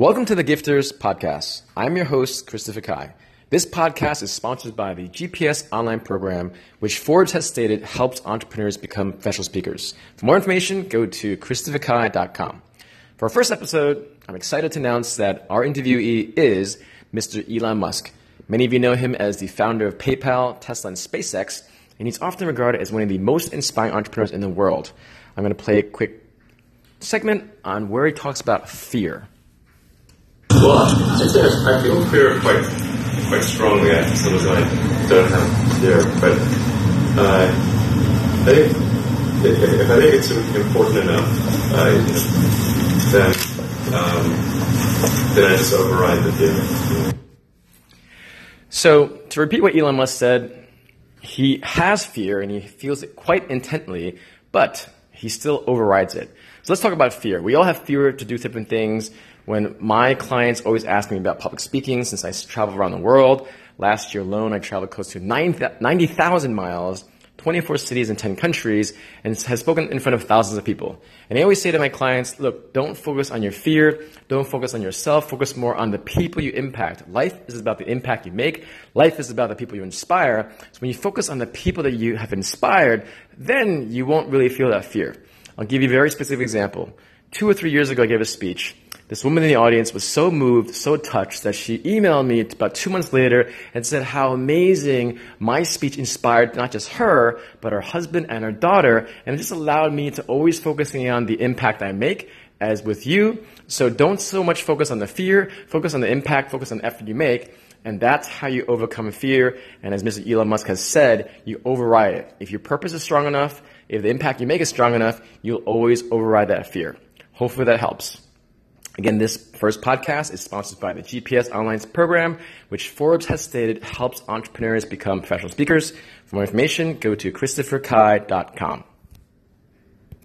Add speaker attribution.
Speaker 1: Welcome to the Gifters Podcast. I'm your host, Christopher Kai. This podcast is sponsored by the GPS online program, which Forbes has stated helps entrepreneurs become professional speakers. For more information, go to christopherkai.com. For our first episode, I'm excited to announce that our interviewee is Mr. Elon Musk. Many of you know him as the founder of PayPal, Tesla, and SpaceX, and he's often regarded as one of the most inspiring entrepreneurs in the world. I'm going to play a quick segment on where he talks about fear.
Speaker 2: Well, I feel fear quite quite strongly. I sometimes I don't have fear, but uh, I think if, I think it's important enough, I, then um, then I just override the fear.
Speaker 1: So to repeat what Elon Musk said, he has fear and he feels it quite intently, but he still overrides it. So let's talk about fear. We all have fear to do different things. When my clients always ask me about public speaking, since I travel around the world, last year alone I traveled close to 90,000 miles 24 cities and 10 countries and has spoken in front of thousands of people. And I always say to my clients, look, don't focus on your fear. Don't focus on yourself. Focus more on the people you impact. Life is about the impact you make. Life is about the people you inspire. So when you focus on the people that you have inspired, then you won't really feel that fear. I'll give you a very specific example. Two or three years ago, I gave a speech this woman in the audience was so moved, so touched that she emailed me about two months later and said how amazing my speech inspired not just her, but her husband and her daughter. And it just allowed me to always focusing on the impact I make as with you. So don't so much focus on the fear, focus on the impact, focus on the effort you make. And that's how you overcome fear. And as Mr. Elon Musk has said, you override it. If your purpose is strong enough, if the impact you make is strong enough, you'll always override that fear. Hopefully that helps. Again, this first podcast is sponsored by the GPS Online program, which Forbes has stated helps entrepreneurs become professional speakers. For more information, go to christopherkai.com.